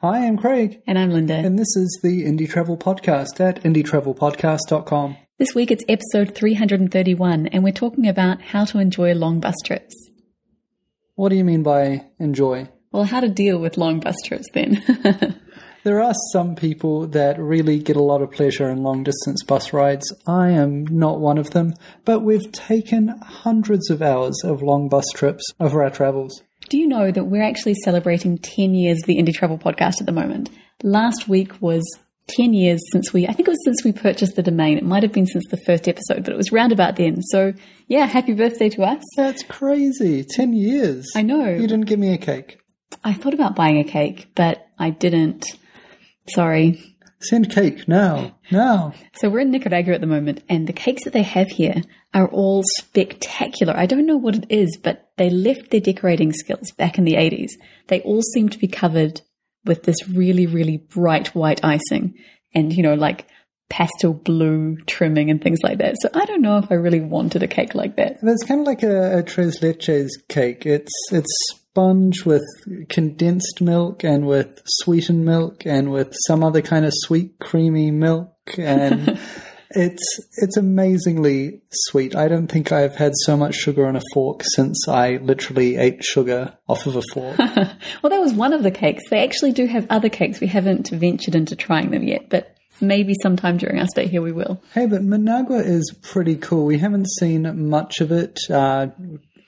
Hi, I'm Craig, And I'm Linda. and this is the Indie Travel Podcast at indietravelpodcast.com. this week it's episode 331, and we're talking about how to enjoy long bus trips. What do you mean by enjoy? Well, how to deal with long bus trips then. There are some people that really get a lot of pleasure in long distance bus rides. I am not one of them, but we've taken hundreds of hours of long bus trips over our travels. Do you know that we're actually celebrating 10 years of the Indie Travel Podcast at the moment? Last week was 10 years since we, I think it was since we purchased the domain. It might have been since the first episode, but it was round about then. So, yeah, happy birthday to us. That's crazy. 10 years. I know. You didn't give me a cake. I thought about buying a cake, but I didn't. Sorry. Send cake now. Now. So we're in Nicaragua at the moment, and the cakes that they have here are all spectacular. I don't know what it is, but they left their decorating skills back in the 80s. They all seem to be covered with this really, really bright white icing and, you know, like pastel blue trimming and things like that. So I don't know if I really wanted a cake like that. It's kind of like a, a tres leches cake. It's it's sponge with condensed milk and with sweetened milk and with some other kind of sweet creamy milk and it's it's amazingly sweet. I don't think I've had so much sugar on a fork since I literally ate sugar off of a fork. Well, that was one of the cakes. They actually do have other cakes. We haven't ventured into trying them yet, but maybe sometime during our stay here we will. hey, but Managua is pretty cool. We haven't seen much of it. Uh,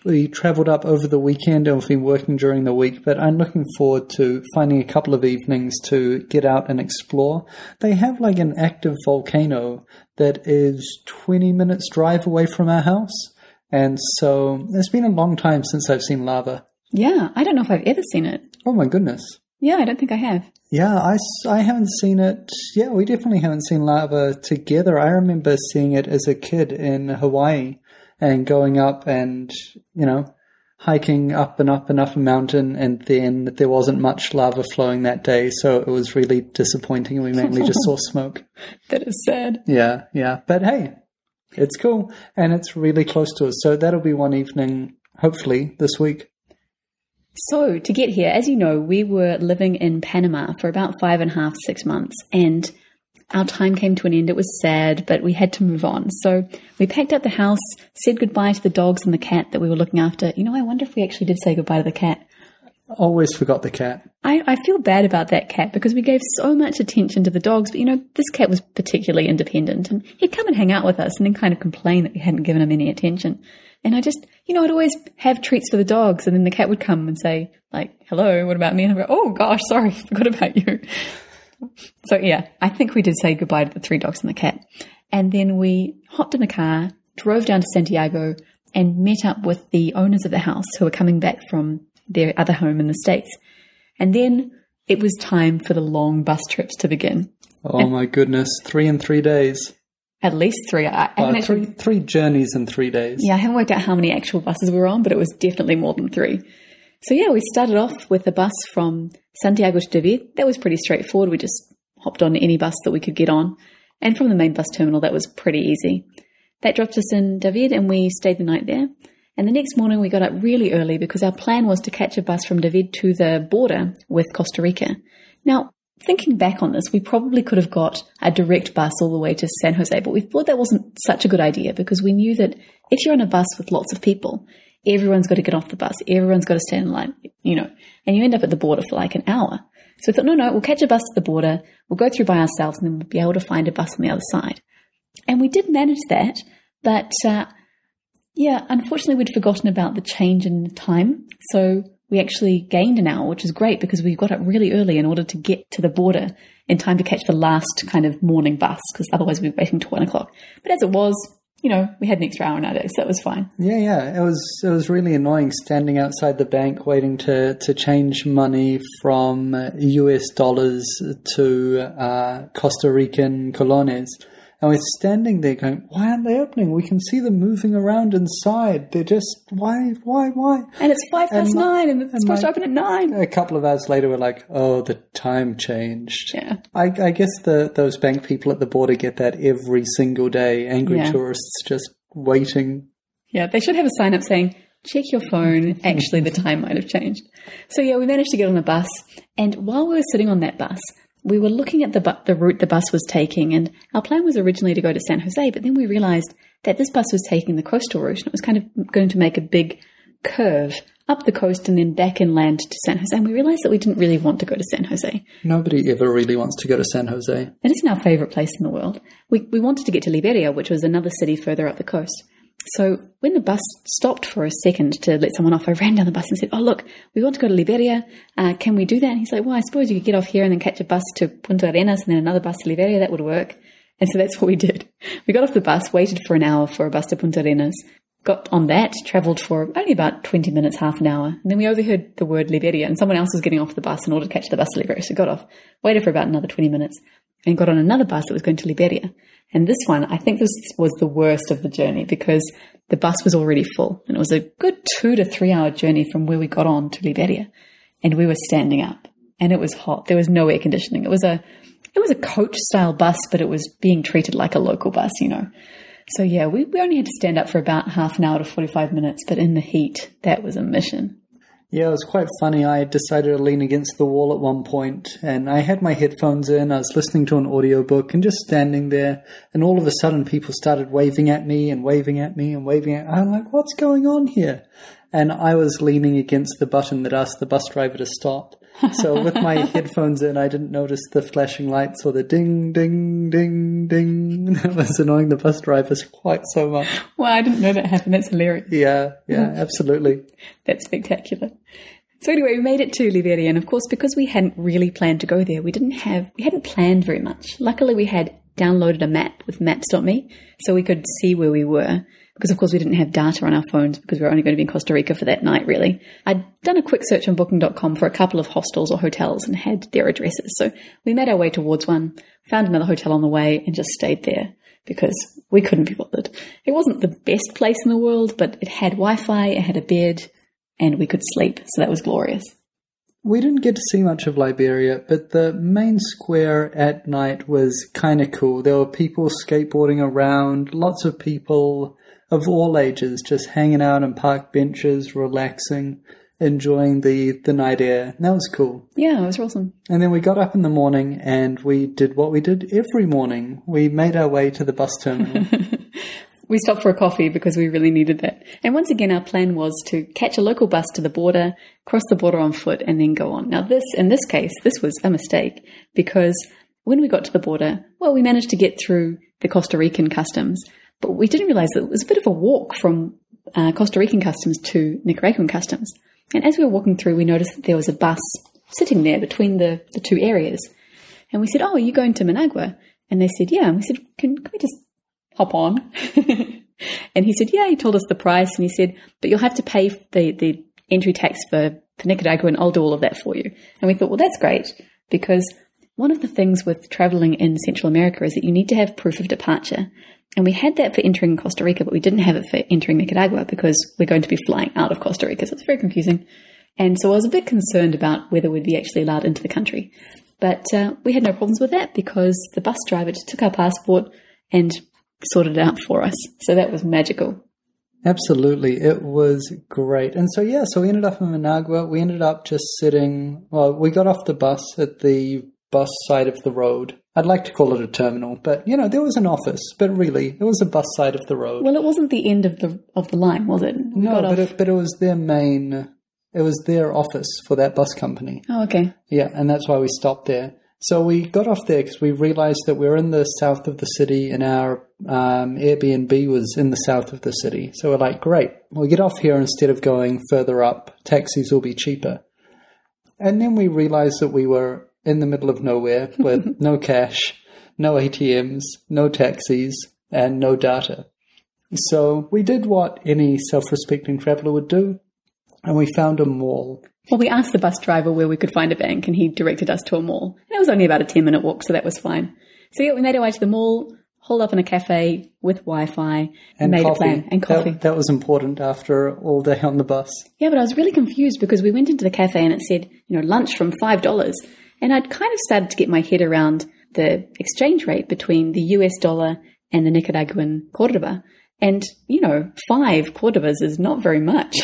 we travelled up over the weekend and we've been working during the week, but I'm looking forward to finding a couple of evenings to get out and explore. They have like an active volcano that is 20 minutes drive away from our house. And so it's been a long time since I've seen lava. Yeah, I don't know if I've ever seen it. Oh my goodness. Yeah, I don't think I have. Yeah, I, I haven't seen it. Yeah, we definitely haven't seen lava together. I remember seeing it as a kid in Hawaii and going up and, you know, hiking up and up and up a mountain. And then there wasn't much lava flowing that day. So it was really disappointing. We mainly just saw smoke. That is sad. Yeah, yeah. But hey, it's cool. And it's really close to us. So that'll be one evening, hopefully, this week. So, to get here, as you know, we were living in Panama for about five and a half, six months, and our time came to an end. It was sad, but we had to move on. So, we packed up the house, said goodbye to the dogs and the cat that we were looking after. You know, I wonder if we actually did say goodbye to the cat. Always forgot the cat. I, I feel bad about that cat because we gave so much attention to the dogs, but you know, this cat was particularly independent and he'd come and hang out with us and then kind of complain that we hadn't given him any attention. And I just, you know, I'd always have treats for the dogs and then the cat would come and say, like, hello, what about me? And I'd go, oh gosh, sorry, forgot about you. So yeah, I think we did say goodbye to the three dogs and the cat. And then we hopped in the car, drove down to Santiago and met up with the owners of the house who were coming back from their other home in the States. And then it was time for the long bus trips to begin. Oh my goodness. Three in three days. At least three. I, Uh, actually, three, three journeys in three days. yeah, I haven't worked out how many actual buses we were on, but it was definitely more than three. So yeah, we started off with a bus from Santiago to David. That was pretty straightforward. We just hopped on any bus that we could get on. And from the main bus terminal, that was pretty easy. That dropped us in David and we stayed the night there. And the next morning we got up really early because our plan was to catch a bus from David to the border with Costa Rica. Now, thinking back on this, we probably could have got a direct bus all the way to San Jose, but we thought that wasn't such a good idea because we knew that if you're on a bus with lots of people, everyone's got to get off the bus, everyone's got to stand in line, you know, and you end up at the border for like an hour. So we thought, no, no, we'll catch a bus at the border, we'll go through by ourselves, and then we'll be able to find a bus on the other side. And we did manage that, but uh, yeah, unfortunately, we'd forgotten about the change in time. So we actually gained an hour, which is great because we got up really early in order to get to the border in time to catch the last kind of morning bus because otherwise we'd be waiting till one o'clock. But as it was, you know, we had an extra hour in our day, so it was fine. Yeah, yeah. It was it was really annoying standing outside the bank waiting to, to change money from US dollars to uh, Costa Rican colones. And we're standing there going, why aren't they opening? We can see them moving around inside. They're just, why, why, why? And it's five past And nine, and it's and supposed to open at nine. A couple of hours later, we're like, oh, the time changed. Yeah. I, I guess the those bank people at the border get that every single day. Angry Yeah. tourists just waiting. Yeah, they should have a sign up saying, check your phone. Actually, the time might have changed. So yeah, we managed to get on the bus. And while we were sitting on that bus, we were looking at the, bu- the route the bus was taking. And our plan was originally to go to San Jose, but then we realized that this bus was taking the coastal route and it was kind of going to make a big curve up the coast and then back inland to San Jose. And we realized that we didn't really want to go to San Jose. Nobody ever really wants to go to San Jose. It isn't our favorite place in the world. We, we wanted to get to Liberia, which was another city further up the coast. So when the bus stopped for a second to let someone off, I ran down the bus and said, "Oh look, we want to go to Liberia. Uh, can we do that?" And he's like, "Well, I suppose you could get off here and then catch a bus to Punta Arenas and then another bus to Liberia. That would work." And so that's what we did. We got off the bus, waited for an hour for a bus to Punta Arenas, got on that, travelled for only about 20 minutes, half an hour, and then we overheard the word Liberia, and someone else was getting off the bus in order to catch the bus to Liberia. So got off, waited for about another 20 minutes, and got on another bus that was going to Liberia. And this one, I think this was the worst of the journey because the bus was already full, and it was a good two to three hour journey from where we got on to Liberia, and we were standing up, and it was hot. There was no air conditioning. It was a it was a coach style bus, but it was being treated like a local bus, you know. So yeah, we, we only had to stand up for about half an hour to 45 minutes, but in the heat, that was a mission. Yeah, it was quite funny. I decided to lean against the wall at one point and I had my headphones in. I was listening to an audiobook and just standing there. And all of a sudden people started waving at me and waving at me and waving at I'm like, what's going on here? And I was leaning against the button that asked the bus driver to stop. So with my headphones in, I didn't notice the flashing lights or the ding, ding, ding, ding. That was annoying the bus drivers quite so much. Well, I didn't know that happened. That's hilarious. Yeah, yeah, absolutely. That's spectacular. So anyway, we made it to Liberia, and of course, because we hadn't really planned to go there, we didn't have, we hadn't planned very much. Luckily, we had downloaded a map with Maps.me, so we could see where we were because of course we didn't have data on our phones because we were only going to be in Costa Rica for that night really. I'd done a quick search on booking.com for a couple of hostels or hotels and had their addresses. So we made our way towards one, found another hotel on the way and just stayed there because we couldn't be bothered. It wasn't the best place in the world, but it had Wi-Fi, it had a bed and we could sleep. So that was glorious. We didn't get to see much of Liberia, but the main square at night was kind of cool. There were people skateboarding around, lots of people of all ages just hanging out on park benches, relaxing, enjoying the, the night air. And that was cool. Yeah, it was awesome. And then we got up in the morning and we did what we did every morning. We made our way to the bus terminal. we stopped for a coffee because we really needed that. And once again, our plan was to catch a local bus to the border, cross the border on foot, and then go on. Now, this, in this case, this was a mistake because when we got to the border, well, we managed to get through the Costa Rican customs, but we didn't realize that it was a bit of a walk from uh, Costa Rican customs to Nicaraguan customs. And as we were walking through, we noticed that there was a bus sitting there between the, the two areas. And we said, Oh, are you going to Managua? And they said, Yeah. And we said, Can, can we just hop on? and he said, Yeah. He told us the price. And he said, But you'll have to pay the, the entry tax for, for Nicaragua, and I'll do all of that for you. And we thought, Well, that's great because one of the things with traveling in Central America is that you need to have proof of departure. And we had that for entering Costa Rica, but we didn't have it for entering Nicaragua because we're going to be flying out of Costa Rica. So it's very confusing. And so I was a bit concerned about whether we'd be actually allowed into the country. But uh, we had no problems with that because the bus driver took our passport and sorted it out for us. So that was magical. Absolutely. It was great. And so, yeah, so we ended up in Managua. We ended up just sitting, well, we got off the bus at the bus side of the road I'd like to call it a terminal, but you know, there was an office, but really, it was a bus side of the road. Well, it wasn't the end of the of the line, was it? We no, but it, but it was their main. It was their office for that bus company. Oh, okay. Yeah, and that's why we stopped there. So we got off there because we realized that we are in the south of the city, and our um, Airbnb was in the south of the city. So we're like, great, we'll get off here instead of going further up. Taxis will be cheaper. And then we realized that we were in the middle of nowhere with no cash, no ATMs, no taxis, and no data. So we did what any self respecting traveller would do, and we found a mall. Well, we asked the bus driver where we could find a bank, and he directed us to a mall. And it was only about a 10 minute walk, so that was fine. So yeah, we made our way to the mall, holed up in a cafe with Wi-Fi, and made coffee. a plan and coffee. That, that, was important after all day on the bus. Yeah, but I was really confused because we went into the cafe and it said, you know, lunch from five dollars, and I'd kind of started to get my head around the exchange rate between the US dollar and the Nicaraguan Cordoba. And, you know, five Cordobas is not very much.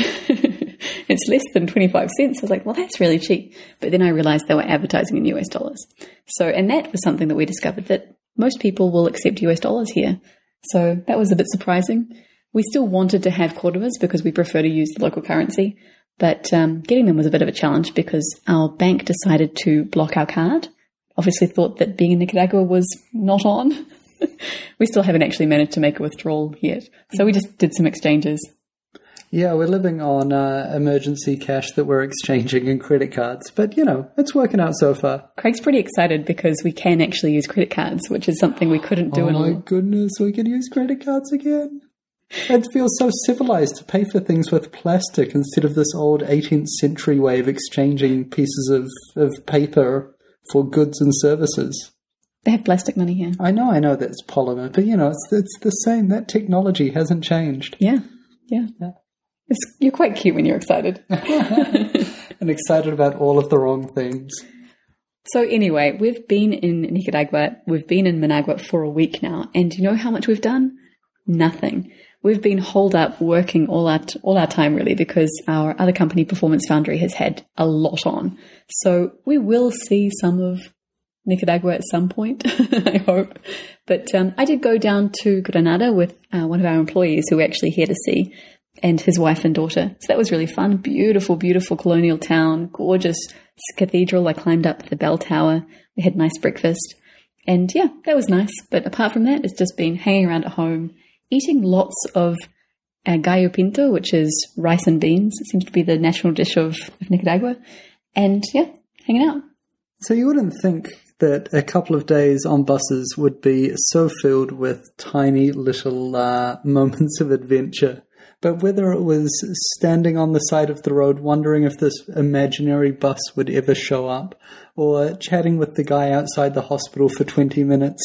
it's less than 25 cents. I was like, well, that's really cheap. But then I realized they were advertising in US dollars. So, and that was something that we discovered that most people will accept US dollars here. So that was a bit surprising. We still wanted to have Cordobas because we prefer to use the local currency, but um, getting them was a bit of a challenge because our bank decided to block our card. Obviously, thought that being in Nicaragua was not on. we still haven't actually managed to make a withdrawal yet, so we just did some exchanges. Yeah, we're living on uh, emergency cash that we're exchanging in credit cards, but you know, it's working out so far. Craig's pretty excited because we can actually use credit cards, which is something we couldn't do oh my goodness, we can use credit cards again. It feels so civilized to pay for things with plastic instead of this old 18th century way of exchanging pieces of, of paper for goods and services. They have plastic money here. I know, I know that's polymer, but you know, it's, it's the same. That technology hasn't changed. Yeah, yeah. It's, you're quite cute when you're excited. and excited about all of the wrong things. So anyway, we've been in Nicaragua, we've been in Managua for a week now, and do you know how much we've done? Nothing. We've been holed up working all our all our time really because our other company, Performance Foundry, has had a lot on. So we will see some of Nicaragua at some point, I hope. But um, I did go down to Granada with uh, one of our employees who we're actually here to see, and his wife and daughter. So that was really fun. Beautiful, beautiful colonial town, gorgeous cathedral. I climbed up the bell tower. We had nice breakfast. And yeah, that was nice. But apart from that, it's just been hanging around at home, eating lots of uh, gallo pinto, which is rice and beans. It seems to be the national dish of, of Nicaragua. And yeah, hanging out. So you wouldn't think that a couple of days on buses would be so filled with tiny little uh, moments of adventure. But whether it was standing on the side of the road wondering if this imaginary bus would ever show up, or chatting with the guy outside the hospital for 20 minutes,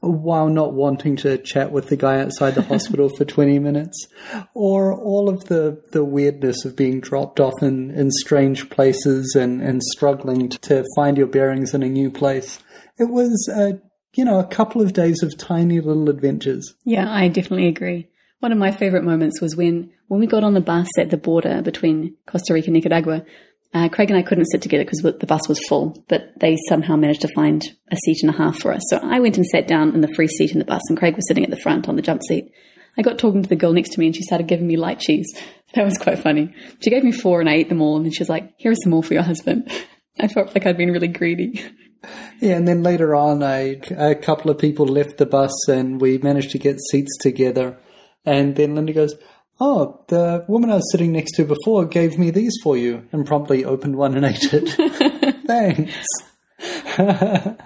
while not wanting to chat with the guy outside the hospital for 20 minutes, or all of the, the weirdness of being dropped off in, in strange places and, and struggling to find your bearings in a new place. It was, uh, you know, a couple of days of tiny little adventures. Yeah, I definitely agree. One of my favorite moments was when, when we got on the bus at the border between Costa Rica and Nicaragua. Uh, Craig and I couldn't sit together because the bus was full, but they somehow managed to find a seat and a half for us. So I went and sat down in the free seat in the bus, and Craig was sitting at the front on the jump seat. I got talking to the girl next to me, and she started giving me light cheese. That was quite funny. She gave me four, and I ate them all, and then she was like, "Here are some more for your husband." I felt like I'd been really greedy. Yeah, and then later on, I, a couple of people left the bus, and we managed to get seats together. And then Linda goes, Oh, the woman I was sitting next to before gave me these for you, and promptly opened one and ate it. Thanks.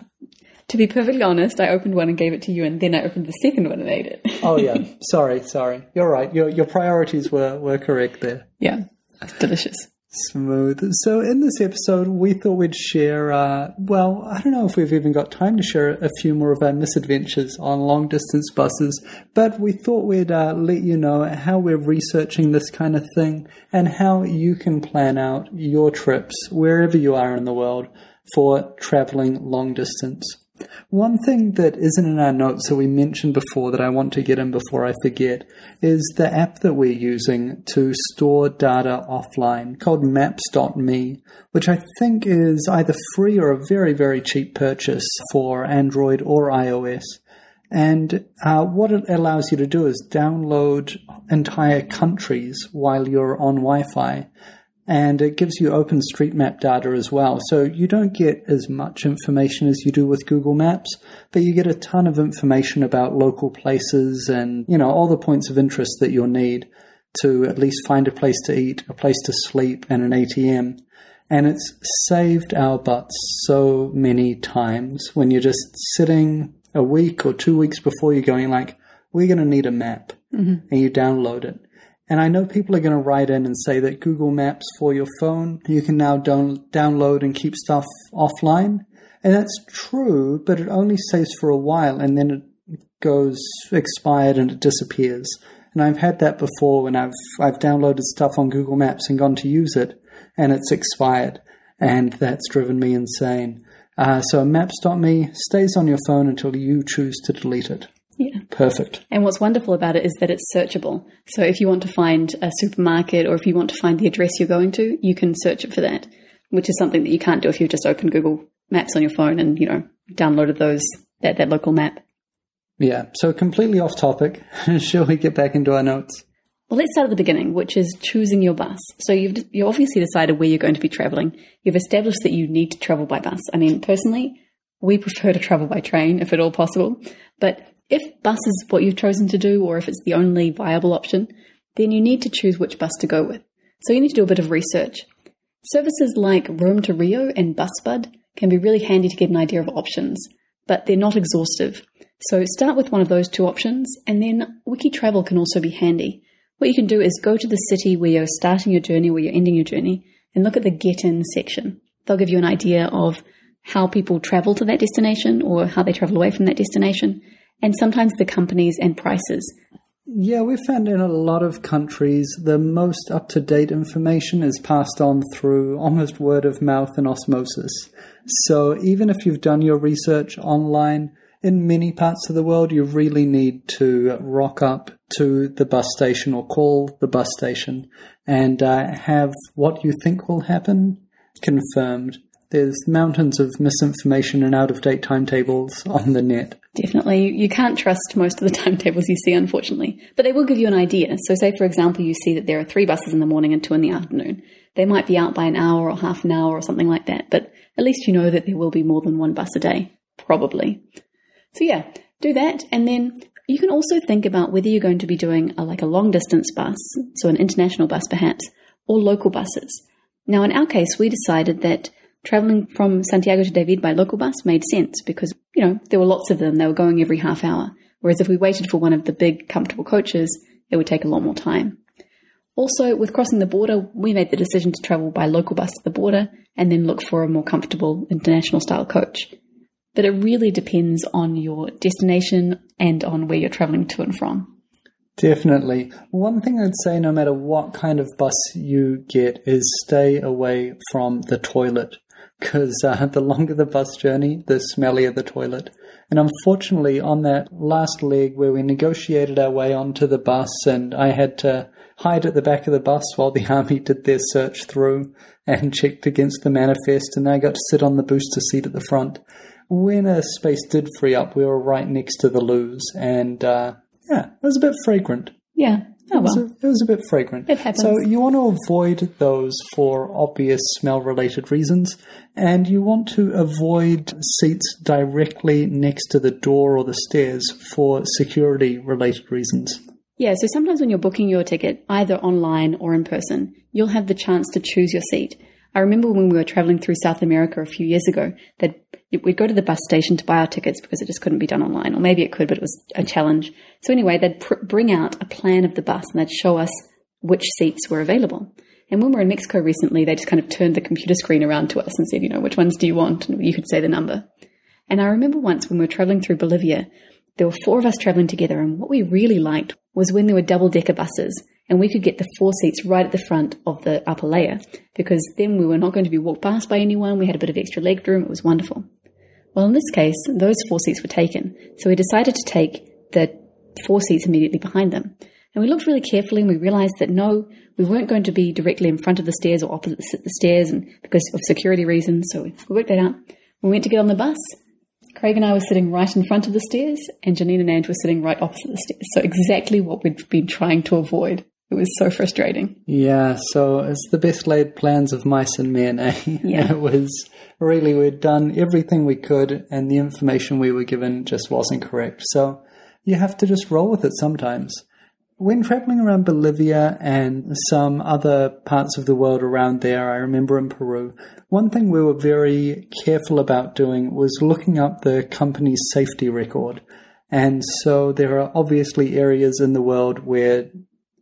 to be perfectly honest, I opened one and gave it to you, and then I opened the second one and ate it. oh yeah, sorry, sorry. You're right. Your your priorities were were correct there. Yeah, it's delicious. Smooth. So, in this episode, we thought we'd share, uh, well, I don't know if we've even got time to share a few more of our misadventures on long distance buses, but we thought we'd uh, let you know how we're researching this kind of thing and how you can plan out your trips wherever you are in the world for traveling long distance. One thing that isn't in our notes that we mentioned before that I want to get in before I forget is the app that we're using to store data offline called Maps.me, which I think is either free or a very, very cheap purchase for Android or iOS. And uh, what it allows you to do is download entire countries while you're on Wi Fi and it gives you OpenStreetMap data as well. So you don't get as much information as you do with Google Maps, but you get a ton of information about local places and, you know, all the points of interest that you'll need to at least find a place to eat, a place to sleep, and an ATM. And it's saved our butts so many times when you're just sitting a week or two weeks before you're going like, we're going to need a map. Mm-hmm. And you download it. And I know people are going to write in and say that Google Maps for your phone, you can now down, download and keep stuff offline. And that's true, but it only saves for a while and then it goes expired and it disappears. And I've had that before when I've, I've downloaded stuff on Google Maps and gone to use it and it's expired. And that's driven me insane. Uh, so maps.me stays on your phone until you choose to delete it. Yeah. Perfect. And what's wonderful about it is that it's searchable. So if you want to find a supermarket or if you want to find the address you're going to, you can search it for that, which is something that you can't do if you just open Google Maps on your phone and, you know, downloaded those, that, that local map. Yeah. So completely off topic. Shall we get back into our notes? Well, let's start at the beginning, which is choosing your bus. So you've you obviously decided where you're going to be traveling. You've established that you need to travel by bus. I mean, personally, we prefer to travel by train if at all possible. But if bus is what you've chosen to do, or if it's the only viable option, then you need to choose which bus to go with. So you need to do a bit of research. Services like Rome to Rio and BusBud can be really handy to get an idea of options, but they're not exhaustive. So start with one of those two options, and then Wiki Travel can also be handy. What you can do is go to the city where you're starting your journey, where you're ending your journey, and look at the get in section. They'll give you an idea of how people travel to that destination or how they travel away from that destination, and sometimes the companies and prices. Yeah, we found in a lot of countries the most up to date information is passed on through almost word of mouth and osmosis. So even if you've done your research online, in many parts of the world, you really need to rock up to the bus station or call the bus station and uh, have what you think will happen confirmed. There's mountains of misinformation and out of date timetables on the net. Definitely. You can't trust most of the timetables you see, unfortunately. But they will give you an idea. So, say, for example, you see that there are three buses in the morning and two in the afternoon. They might be out by an hour or half an hour or something like that, but at least you know that there will be more than one bus a day. Probably. So yeah, do that. And then you can also think about whether you're going to be doing a, like a long distance bus, so an international bus perhaps, or local buses. Now, in our case, we decided that traveling from Santiago to David by local bus made sense because, you know, there were lots of them. They were going every half hour. Whereas if we waited for one of the big, comfortable coaches, it would take a lot more time. Also, with crossing the border, we made the decision to travel by local bus to the border and then look for a more comfortable international style coach but it really depends on your destination and on where you're traveling to and from. Definitely. One thing I'd say, no matter what kind of bus you get, is stay away from the toilet. Because uh, the longer the bus journey, the smellier the toilet. And unfortunately, on that last leg where we negotiated our way onto the bus, and I had to hide at the back of the bus while the army did their search through and checked against the manifest, and I got to sit on the booster seat at the front when a space did free up, we were right next to the loos, and uh, yeah, it was a bit fragrant. Yeah. Oh, it, was well. a, it was a bit fragrant. It happens. So you want to avoid those for obvious smell-related reasons, and you want to avoid seats directly next to the door or the stairs for security-related reasons. Yeah, so sometimes when you're booking your ticket, either online or in person, you'll have the chance to choose your seat. I remember when we were traveling through South America a few years ago that we'd go to the bus station to buy our tickets because it just couldn't be done online, or maybe it could, but it was a challenge. So anyway, they'd bring out a plan of the bus and they'd show us which seats were available. And when we were in Mexico recently, they just kind of turned the computer screen around to us and said, you know, which ones do you want? And you could say the number. And I remember once when we were traveling through Bolivia, there were four of us traveling together, and what we really liked was when there were double decker buses and we could get the four seats right at the front of the upper layer because then we were not going to be walked past by anyone. We had a bit of extra leg room. It was wonderful. Well, in this case, those four seats were taken, so we decided to take the four seats immediately behind them. And we looked really carefully and we realized that no, we weren't going to be directly in front of the stairs or opposite the stairs and because of security reasons. So we worked that out. We went to get on the bus. Craig and I were sitting right in front of the stairs and Janine and Ange were sitting right opposite the stairs. So exactly what we'd been trying to avoid. It was so frustrating. Yeah, so it's the best laid plans of mice and men, eh? Yeah. it was really, we'd done everything we could, and the information we were given just wasn't correct. So you have to just roll with it sometimes. When traveling around Bolivia and some other parts of the world around there, I remember in Peru, one thing we were very careful about doing was looking up the company's safety record. And so there are obviously areas in the world where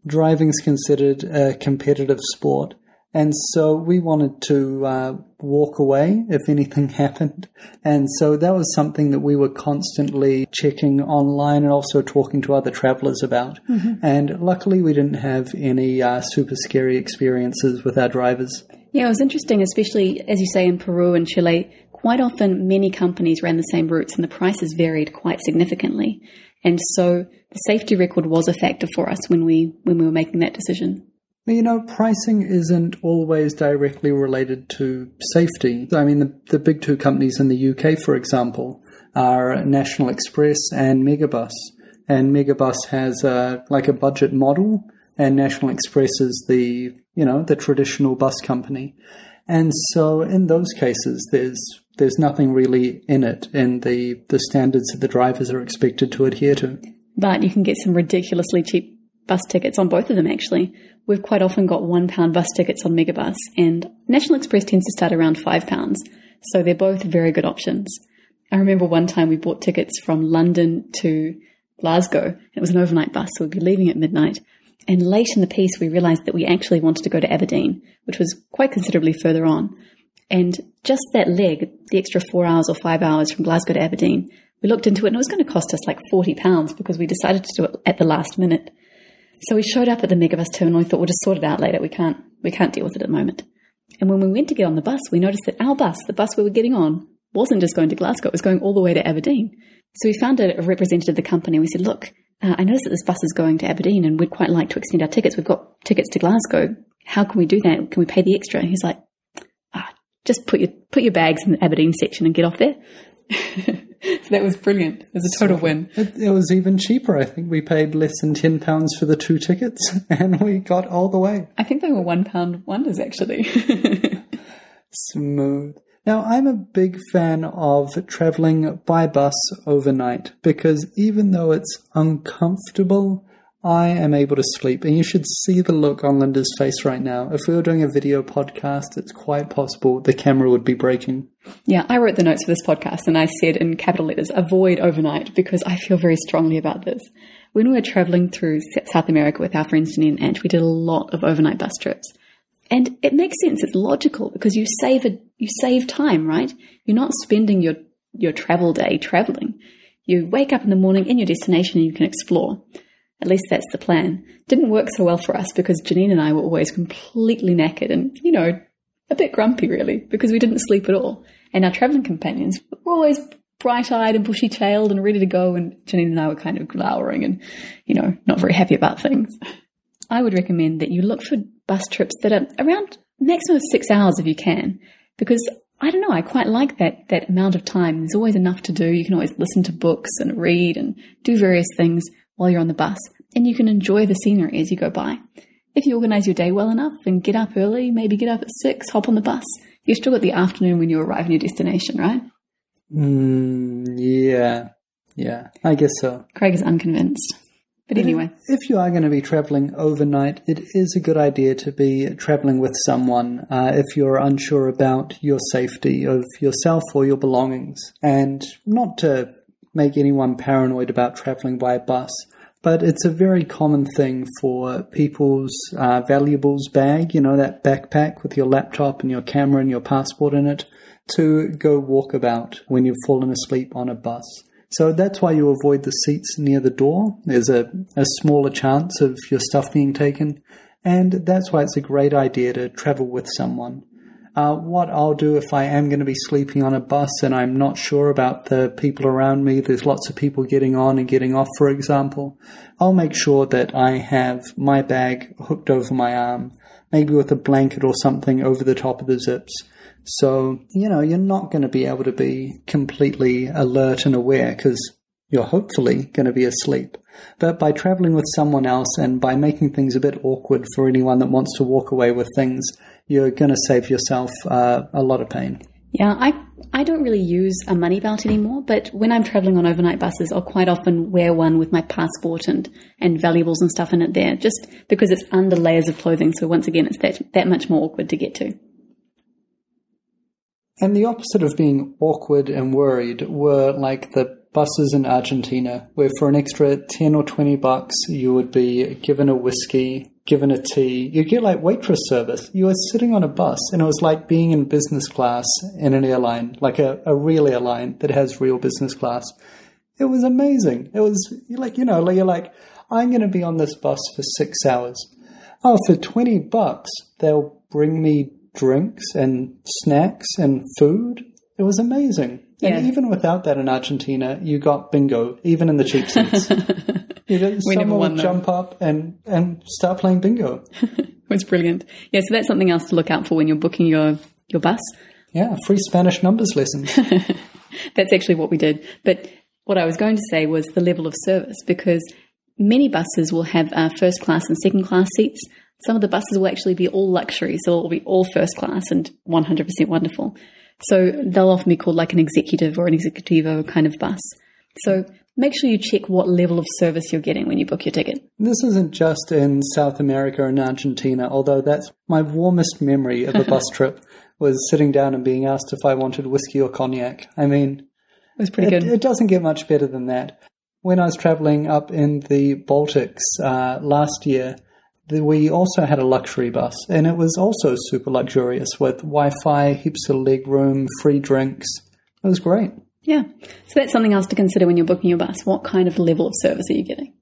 driving's considered a competitive sport. And so we wanted to uh, walk away if anything happened. And so that was something that we were constantly checking online and also talking to other travelers about. Mm-hmm. And luckily, we didn't have any uh, super scary experiences with our drivers. Yeah, it was interesting, especially as you say in Peru and Chile. quite often many companies ran the same routes and the prices varied quite significantly. And so the safety record was a factor for us when we when we were making that decision. You know, pricing isn't always directly related to safety. I mean, the, the big two companies in the UK, for example, are National Express and Megabus. And Megabus has a, like a budget model, and National Express is the, you know, the traditional bus company. And so in those cases, there's there's nothing really in it in the, the standards that the drivers are expected to adhere to. But you can get some ridiculously cheap bus tickets on both of them, actually. We've quite often got one pound bus tickets on Megabus, and National Express tends to start around five pounds. So they're both very good options. I remember one time we bought tickets from London to Glasgow. It was an overnight bus, so we'd be leaving at midnight. And late in the piece, we realized that we actually wanted to go to Aberdeen, which was quite considerably further on. And just that leg, the extra four hours or five hours from Glasgow to Aberdeen, we looked into it and it was going to cost us like £40 because we decided to do it at the last minute. So we showed up at the Megabus terminal and we thought we'll just sort it out later. We can't, we can't deal with it at the moment. And when we went to get on the bus, we noticed that our bus, the bus we were getting on, wasn't just going to Glasgow, it was going all the way to Aberdeen. So we found a representative of the company and we said, look, uh, I noticed that this bus is going to Aberdeen and we'd quite like to extend our tickets. We've got tickets to Glasgow. How can we do that? Can we pay the extra? And he's like, just put your, put your bags in the Aberdeen section and get off there. so that was brilliant. It was a total so win. It, it, was even cheaper. I think we paid less than ten pounds for the two tickets, and we got all the way. I think they were one pound wonders, actually. Smooth. Now, I'm a big fan of traveling by bus overnight because even though it's uncomfortable, I am able to sleep. And you should see the look on Linda's face right now. If we were doing a video podcast, it's quite possible the camera would be breaking. Yeah, I wrote the notes for this podcast and I said in capital letters, avoid overnight because I feel very strongly about this. When we were traveling through South America with our friends Jenny and Ant, we did a lot of overnight bus trips. And it makes sense. It's logical because you save a, you save time, right? You're not spending your, your travel day traveling. You wake up in the morning in your destination and you can explore. At least that's the plan. Didn't work so well for us because Janine and I were always completely knackered and, you know, a bit grumpy really because we didn't sleep at all. And our traveling companions were always bright eyed and bushy tailed and ready to go. And Janine and I were kind of glowering and, you know, not very happy about things. I would recommend that you look for bus trips that are around maximum of six hours if you can, because I don't know, I quite like that, that amount of time. There's always enough to do. You can always listen to books and read and do various things while you're on the bus, and you can enjoy the scenery as you go by. If you organize your day well enough and get up early, maybe get up at six, hop on the bus, you've still got the afternoon when you arrive in your destination, right? Mm, yeah. Yeah, I guess so. Craig is unconvinced. But anyway. If you are going to be traveling overnight, it is a good idea to be traveling with someone uh, if you're unsure about your safety of yourself or your belongings. And not to make anyone paranoid about traveling by bus, but it's a very common thing for people's uh, valuables bag, you know, that backpack with your laptop and your camera and your passport in it, to go walk about when you've fallen asleep on a bus. So that's why you avoid the seats near the door. There's a, a smaller chance of your stuff being taken. And that's why it's a great idea to travel with someone. Uh, what I'll do if I am going to be sleeping on a bus and I'm not sure about the people around me, there's lots of people getting on and getting off, for example, I'll make sure that I have my bag hooked over my arm, maybe with a blanket or something over the top of the zips, so, you know, you're not going to be able to be completely alert and aware because you're hopefully going to be asleep. But by traveling with someone else and by making things a bit awkward for anyone that wants to walk away with things, you're going to save yourself uh, a lot of pain. Yeah, I I don't really use a money belt anymore, but when I'm traveling on overnight buses, I'll quite often wear one with my passport and, and valuables and stuff in it there, just because it's under layers of clothing. So once again, it's that that much more awkward to get to. And the opposite of being awkward and worried were like the buses in Argentina, where for an extra 10 or 20 bucks, you would be given a whiskey, given a tea. You get like waitress service. You were sitting on a bus, and it was like being in business class in an airline, like a, a real airline that has real business class. It was amazing. It was like, you know, like you're like, I'm going to be on this bus for six hours. Oh, for 20 bucks, they'll bring me drinks and snacks and food. It was amazing. Yeah. And even without that in Argentina, you got bingo, even in the cheap seats. you know, We never someone won would jump up and, and start playing bingo. it's brilliant. Yeah, so that's something else to look out for when you're booking your, your bus. Yeah, free Spanish numbers lessons. That's actually what we did. But what I was going to say was the level of service because many buses will have uh, first class and second class seats. Some of the buses will actually be all luxury, so it will be all first class and 100% wonderful. So they'll often be called like an executive or an executivo kind of bus. So make sure you check what level of service you're getting when you book your ticket. This isn't just in South America and Argentina, although that's my warmest memory of a bus trip was sitting down and being asked if I wanted whiskey or cognac. I mean, It was pretty it, good. it doesn't get much better than that. When I was traveling up in the Baltics uh, last year, the, we also had a luxury bus, and it was also super luxurious with Wi-Fi, heaps of leg room, free drinks. It was great. Yeah. So that's something else to consider when you're booking your bus. What kind of level of service are you getting?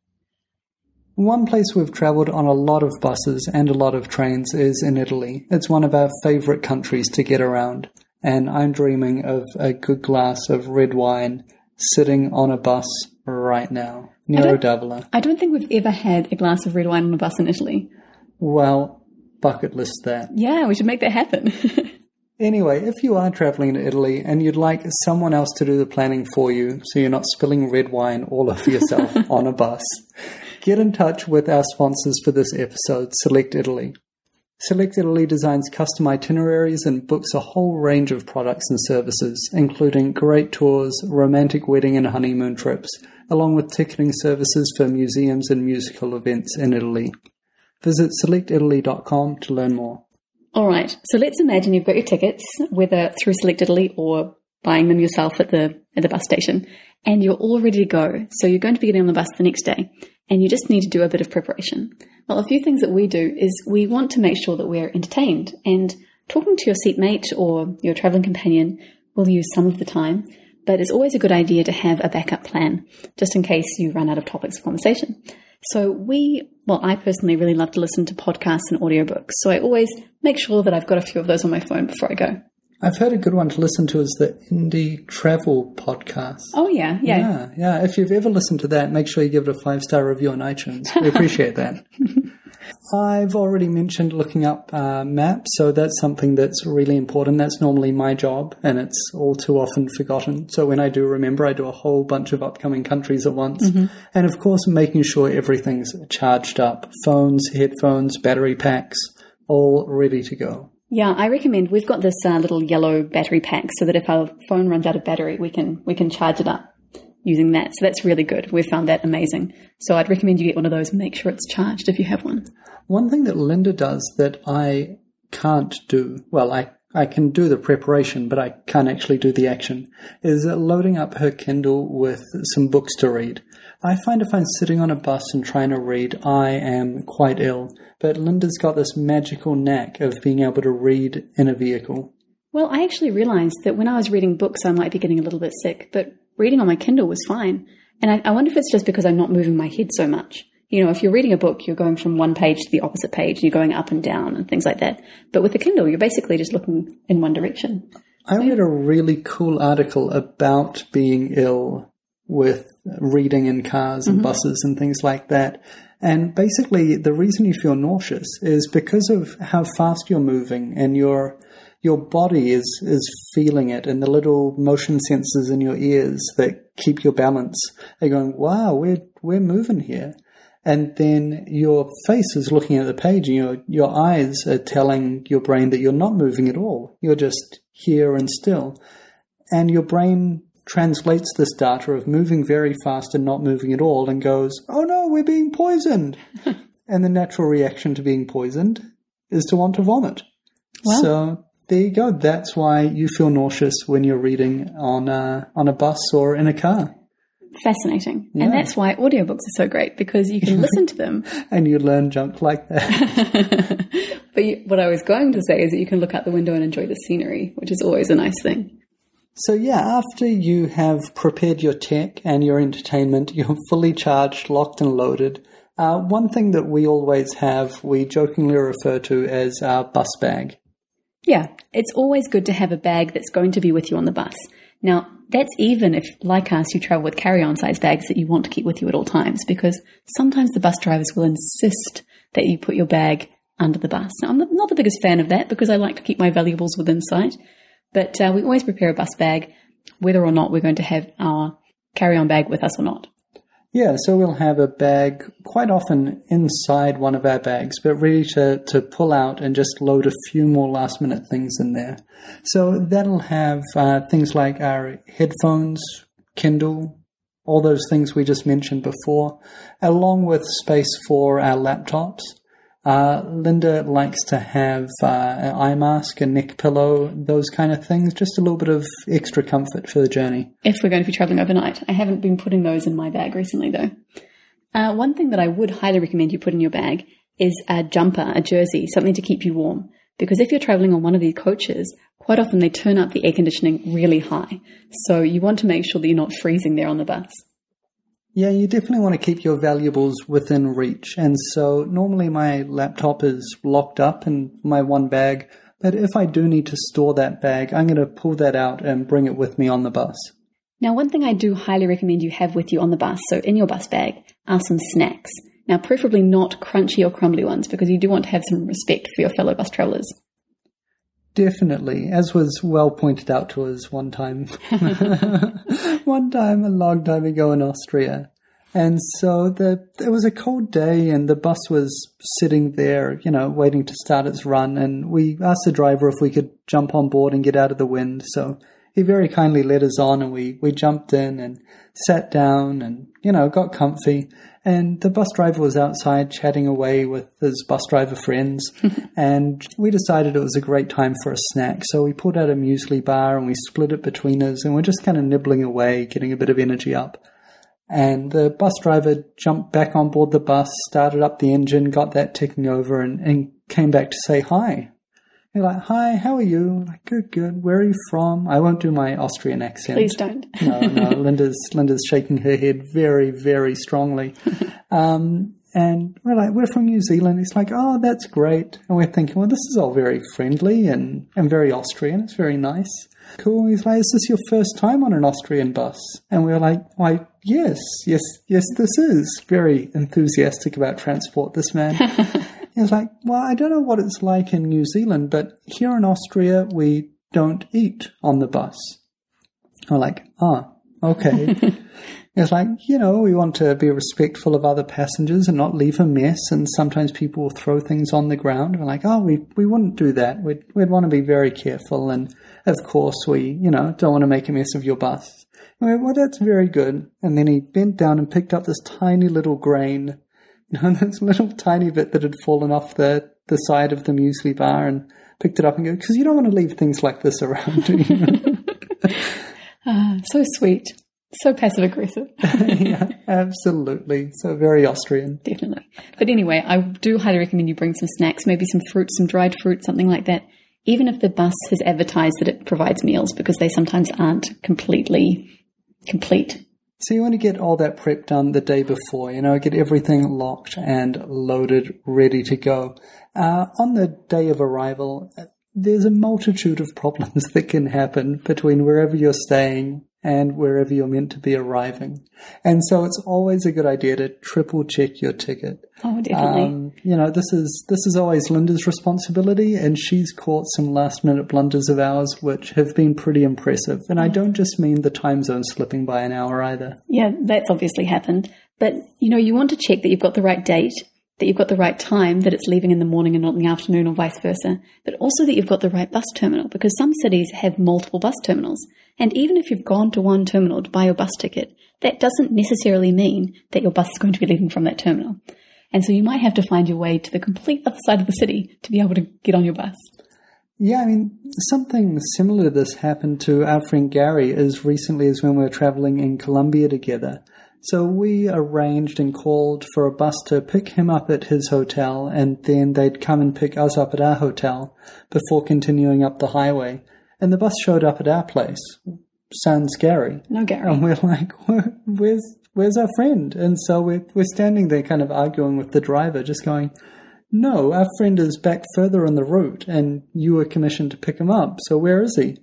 One place we've travelled on a lot of buses and a lot of trains is in Italy. It's one of our favourite countries to get around, and I'm dreaming of a good glass of red wine sitting on a bus right now. Nero don't- d'Avola. I don't think we've ever had a glass of red wine on a bus in Italy. Well, bucket list that. Yeah, we should make that happen. Anyway, if you are travelling to Italy and you'd like someone else to do the planning for you so you're not spilling red wine all over yourself on a bus, get in touch with our sponsors for this episode, Select Italy. Select Italy designs custom itineraries and books a whole range of products and services, including great tours, romantic wedding and honeymoon trips, along with ticketing services for museums and musical events in Italy. Visit selectitaly.com to learn more. All right. So let's imagine you've got your tickets, whether through Select Italy or buying them yourself at the at the bus station, and you're all ready to go. So you're going to be getting on the bus the next day, and you just need to do a bit of preparation. Well, a few things that we do is we want to make sure that we're entertained, and talking to your seatmate or your traveling companion will use some of the time. But it's always a good idea to have a backup plan, just in case you run out of topics of conversation. So we, well, I personally really love to listen to podcasts and audiobooks. So I always make sure that I've got a few of those on my phone before I go. I've heard a good one to listen to is the Indie Travel Podcast. Oh yeah, yeah. Yeah, yeah. If you've ever listened to that, make sure you give it a five star review on iTunes. We appreciate that. I've already mentioned looking up uh, maps, so that's something that's really important. That's normally my job, and it's all too often forgotten. So when I do remember, I do a whole bunch of upcoming countries at once. And of course, making sure everything's charged up phones, headphones, battery packs, all ready to go. Yeah, I recommend we've got this uh, little yellow battery pack so that if our phone runs out of battery, we can we can charge it up using that. So that's really good. We've found that amazing. So I'd recommend you get one of those and make sure it's charged if you have one. One thing that Linda does that I can't do, well, I, I can do the preparation, but I can't actually do the action, is loading up her Kindle with some books to read. I find if I'm sitting on a bus and trying to read, I am quite ill. But Linda's got this magical knack of being able to read in a vehicle. Well, I actually realized that when I was reading books, I might be getting a little bit sick, but reading on my Kindle was fine. And I, I wonder if it's just because I'm not moving my head so much. You know, if you're reading a book, you're going from one page to the opposite page, you're going up and down and things like that. But with the Kindle, you're basically just looking in one direction. I read a really cool article about being ill with reading in cars and mm-hmm. buses and things like that. And basically, the reason you feel nauseous is because of how fast you're moving and your your body is is feeling it, and the little motion sensors in your ears that keep your balance are going, "Wow, we're we're moving here." And then your face is looking at the page, and your your eyes are telling your brain that you're not moving at all. You're just here and still, and your brain translates this data of moving very fast and not moving at all and goes, oh no, we're being poisoned. and the natural reaction to being poisoned is to want to vomit. Wow. So there you go. That's why you feel nauseous when you're reading on a, on a bus or in a car. Fascinating. Yeah. And that's why audiobooks are so great because you can listen to them. And you learn junk like that. But you, what I was going to say is that you can look out the window and enjoy the scenery, which is always a nice thing. So yeah, after you have prepared your tech and your entertainment, you're fully charged, locked and loaded. Uh, one thing that we always have, we jokingly refer to as our bus bag. Yeah, it's always good to have a bag that's going to be with you on the bus. Now, that's even if, like us, you travel with carry on size bags that you want to keep with you at all times, because sometimes the bus drivers will insist that you put your bag under the bus. Now, I'm not the biggest fan of that because I like to keep my valuables within sight, but uh, we always prepare a bus bag, whether or not we're going to have our carry on bag with us or not. Yeah, so we'll have a bag quite often inside one of our bags, but ready to, to pull out and just load a few more last minute things in there. So that'll have uh, things like our headphones, Kindle, all those things we just mentioned before, along with space for our laptops. Uh, Linda likes to have uh, an eye mask, a neck pillow, those kind of things. Just a little bit of extra comfort for the journey. If we're going to be traveling overnight, I haven't been putting those in my bag recently, though. Uh, one thing that I would highly recommend you put in your bag is a jumper, a jersey, something to keep you warm. Because if you're traveling on one of these coaches, quite often they turn up the air conditioning really high. So you want to make sure that you're not freezing there on the bus. Yeah, you definitely want to keep your valuables within reach. And so normally my laptop is locked up in my one bag, but if I do need to store that bag, I'm going to pull that out and bring it with me on the bus. Now, one thing I do highly recommend you have with you on the bus, so in your bus bag, are some snacks. Now, preferably not crunchy or crumbly ones because you do want to have some respect for your fellow bus travelers. Definitely, as was well pointed out to us one time. one time, a long time ago in Austria. And so the it was a cold day, and the bus was sitting there, you know, waiting to start its run. And we asked the driver if we could jump on board and get out of the wind. So he very kindly led us on, and we we jumped in and sat down, and you know, got comfy. And the bus driver was outside chatting away with his bus driver friends. and we decided it was a great time for a snack. So we pulled out a muesli bar and we split it between us and we're just kind of nibbling away, getting a bit of energy up. And the bus driver jumped back on board the bus, started up the engine, got that ticking over, and, and came back to say hi. You're like, hi, how are you? Like, good, good. Where are you from? I won't do my Austrian accent. Please don't. no, no. Linda's Linda's shaking her head very, very strongly. Um, and we're like, we're from New Zealand. He's like, oh, that's great. And we're thinking, well, this is all very friendly and, and very Austrian. It's very nice. Cool. He's like, is this your first time on an Austrian bus? And we're like, why, yes, yes, yes, this is. Very enthusiastic about transport, this man. He's like, well, I don't know what it's like in New Zealand, but here in Austria, we don't eat on the bus. We're like, ah, okay. it's like, you know, we want to be respectful of other passengers and not leave a mess. And sometimes people will throw things on the ground. We're like, oh, we, we wouldn't do that. We'd, we'd want to be very careful. And of course, we, you know, don't want to make a mess of your bus. Went, well, that's very good. And then he bent down and picked up this tiny little grain know, this little tiny bit that had fallen off the, the side of the muesli bar and picked it up and go, because you don't want to leave things like this around. You uh, so sweet. So passive aggressive. yeah, absolutely. So very Austrian. Definitely. But anyway, I do highly recommend you bring some snacks, maybe some fruit, some dried fruit, something like that. Even if the bus has advertised that it provides meals, because they sometimes aren't completely complete. So you want to get all that prep done the day before, you know, get everything locked and loaded, ready to go. Uh, on the day of arrival, there's a multitude of problems that can happen between wherever you're staying and wherever you're meant to be arriving. And so it's always a good idea to triple check your ticket. Oh, definitely. Um, you know, this is this is always Linda's responsibility, and she's caught some last minute blunders of ours which have been pretty impressive. And I don't just mean the time zone slipping by an hour either. Yeah, that's obviously happened. But you know, you want to check that you've got the right date that you've got the right time, that it's leaving in the morning and not in the afternoon or vice versa, but also that you've got the right bus terminal because some cities have multiple bus terminals. And even if you've gone to one terminal to buy your bus ticket, that doesn't necessarily mean that your bus is going to be leaving from that terminal. And so you might have to find your way to the complete other side of the city to be able to get on your bus. Yeah, I mean, something similar to this happened to our friend Gary as recently as when we were traveling in Colombia together. So we arranged and called for a bus to pick him up at his hotel, and then they'd come and pick us up at our hotel before continuing up the highway. And the bus showed up at our place. Sounds scary. No Gary. And we're like, where's where's our friend? And so we're we're standing there, kind of arguing with the driver, just going, no, our friend is back further on the route and you were commissioned to pick him up. So where is he?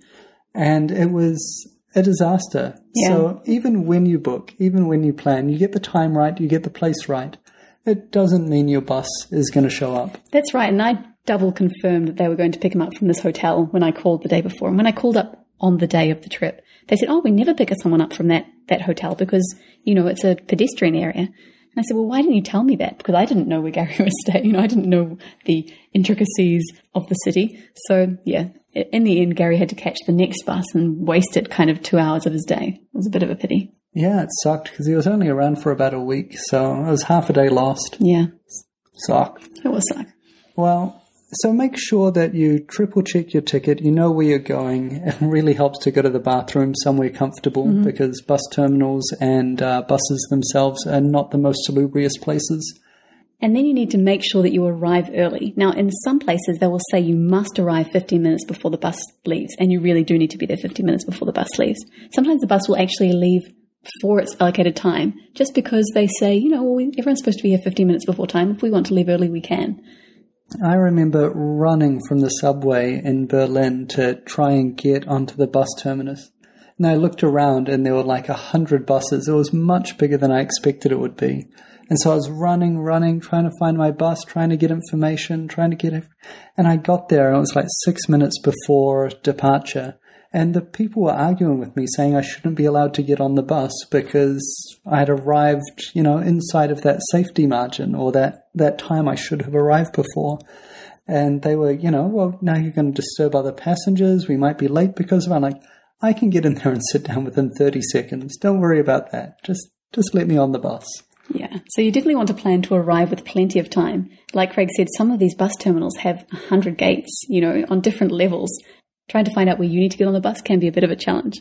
And it was a disaster. Yeah. So even when you book, even when you plan, you get the time right, you get the place right. It doesn't mean your bus is going to show up. That's right. And I double confirmed that they were going to pick him up from this hotel when I called the day before. And when I called up on the day of the trip, they said, Oh, we never pick someone up from that, that hotel because, you know, it's a pedestrian area. And I said, Well, why didn't you tell me that? Because I didn't know where Gary was staying. You know, I didn't know the intricacies of the city. So, yeah, in the end, Gary had to catch the next bus and wasted kind of two hours of his day. It was a bit of a pity. Yeah, it sucked because he was only around for about a week, so it was half a day lost. Yeah, Suck. it was suck. Well, so make sure that you triple check your ticket. You know where you're going. It really helps to go to the bathroom somewhere comfortable because bus terminals and uh, buses themselves are not the most salubrious places. And then you need to make sure that you arrive early. Now, in some places, they will say you must arrive 15 minutes before the bus leaves, and you really do need to be there 15 minutes before the bus leaves. Sometimes the bus will actually leave before its allocated time, just because they say, you know, well, everyone's supposed to be here 15 minutes before time. If we want to leave early, we can. I remember running from the subway in Berlin to try and get onto the bus terminus. And I looked around and there were like a hundred buses. It was much bigger than I expected it would be. And so I was running, running, trying to find my bus, trying to get information, trying to get it. And I got there and it was like six minutes before departure. And the people were arguing with me saying I shouldn't be allowed to get on the bus because I had arrived, you know, inside of that safety margin or that, that time I should have arrived before. And they were, you know, well, now you're going to disturb other passengers. We might be late because of it. I'm like, I can get in there and sit down within 30 seconds. Don't worry about that. Just, just let me on the bus. Yeah. So you definitely want to plan to arrive with plenty of time. Like Craig said, some of these bus terminals have 100 gates, you know, on different levels. Trying to find out where you need to get on the bus can be a bit of a challenge.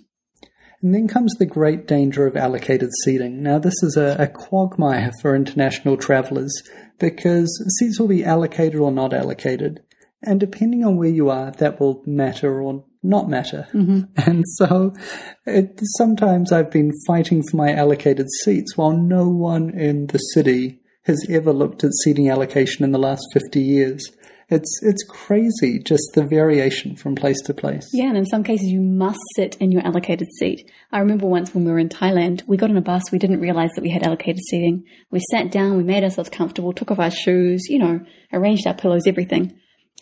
And then comes the great danger of allocated seating. Now, this is a, a quagmire for international travellers because seats will be allocated or not allocated. And depending on where you are, that will matter or not matter. Mm-hmm. And so it, sometimes I've been fighting for my allocated seats while no one in the city has ever looked at seating allocation in the last 50 years. It's, it's crazy, just the variation from place to place. Yeah, and in some cases you must sit in your allocated seat. I remember once when we were in Thailand, we got on a bus, we didn't realize that we had allocated seating. We sat down, we made ourselves comfortable, took off our shoes, you know, arranged our pillows, everything.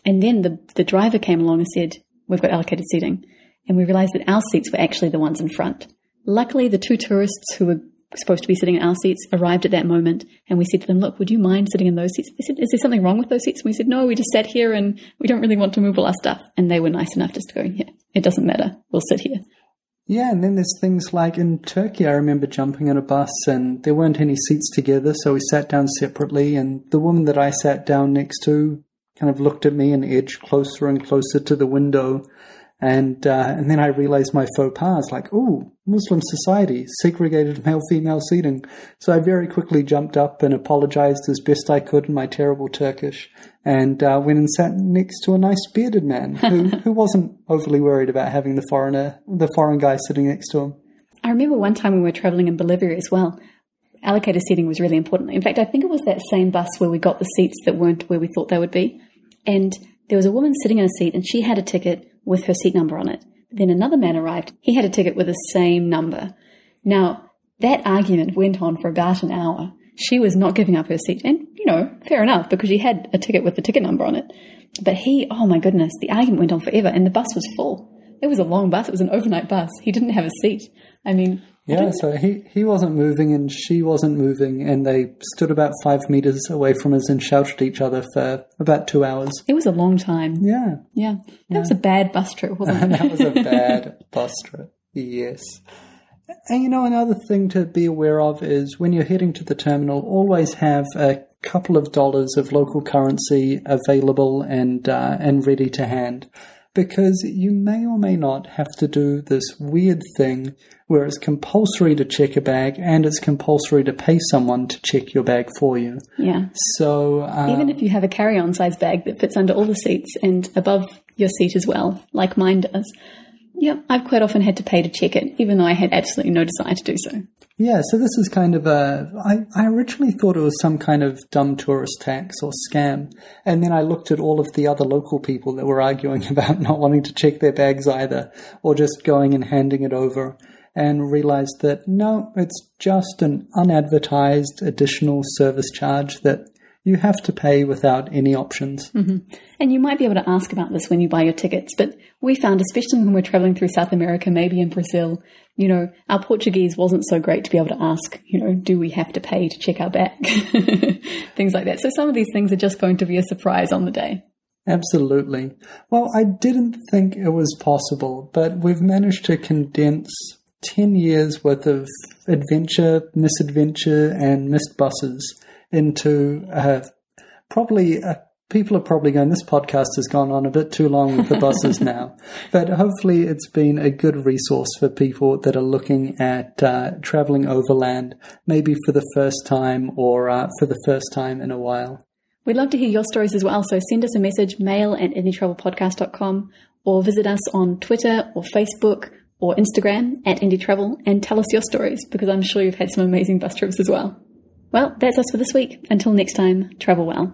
And then the, the driver came along and said, we've got allocated seating. And we realized that our seats were actually the ones in front. Luckily, the two tourists who were supposed to be sitting in our seats arrived at that moment and we said to them, look, would you mind sitting in those seats? They said, is there something wrong with those seats? And we said, no, we just sat here and we don't really want to move all our stuff. And they were nice enough just to go, yeah, it doesn't matter. We'll sit here. Yeah, and then there's things like in Turkey, I remember jumping in a bus and there weren't any seats together, so we sat down separately. And the woman that I sat down next to kind of looked at me and edged closer and closer to the window. And uh, and then I realized my faux pas, like, oh, Muslim society, segregated male female seating. So I very quickly jumped up and apologized as best I could in my terrible Turkish, and uh, went and sat next to a nice bearded man who who wasn't overly worried about having the foreigner, the foreign guy sitting next to him. I remember one time we were traveling in Bolivia as well. Allocated seating was really important. In fact, I think it was that same bus where we got the seats that weren't where we thought they would be. And there was a woman sitting in a seat and she had a ticket with her seat number on it. Then another man arrived. He had a ticket with the same number. Now, that argument went on for about an hour. She was not giving up her seat. And, you know, fair enough because she had a ticket with the ticket number on it. But he, oh my goodness, the argument went on forever and the bus was full. It was a long bus. It was an overnight bus. He didn't have a seat. I mean, Yeah, so he, he wasn't moving and she wasn't moving, and they stood about five meters away from us and shouted at each other for about two hours. it was a long time. Yeah, Yeah. That was a bad bus trip, wasn't it? that was a bad bus trip. Yes. And you know, another thing to be aware of is when you're heading to the terminal, always have a couple of dollars of local currency available and uh, and ready to hand, because you may or may not have to do this weird thing where it's compulsory to check a bag and it's compulsory to pay someone to check your bag for you. yeah. So uh, Even if you have a carry on size bag that fits under all the seats and above your seat as well, like mine does, Yep, I've quite often had to pay to check it, even though I had absolutely no desire to do so. Yeah, so this is kind of a. I, I originally thought it was some kind of dumb tourist tax or scam. And then I looked at all of the other local people that were arguing about not wanting to check their bags either, or just going and handing it over, and realized that no, it's just an unadvertised additional service charge that you have to pay without any options. Mm-hmm. And you might be able to ask about this when you buy your tickets, but we found, especially when we're traveling through South America, maybe in Brazil, you know, our Portuguese wasn't so great to be able to ask, you know, do we have to pay to check our bag? things like that. So some of these things are just going to be a surprise on the day. Absolutely. Well, I didn't think it was possible, but we've managed to condense 10 years worth of adventure, misadventure, and missed buses into uh, probably uh, people are probably going, this podcast has gone on a bit too long with the buses now. But hopefully, it's been a good resource for people that are looking at uh, traveling overland, maybe for the first time or uh, for the first time in a while. We'd love to hear your stories as well. So send us a message, mail at indietravelpodcast.com, or visit us on Twitter or Facebook or Instagram at indietravel and tell us your stories because I'm sure you've had some amazing bus trips as well. Well, that's us for this week. Until next time, travel well.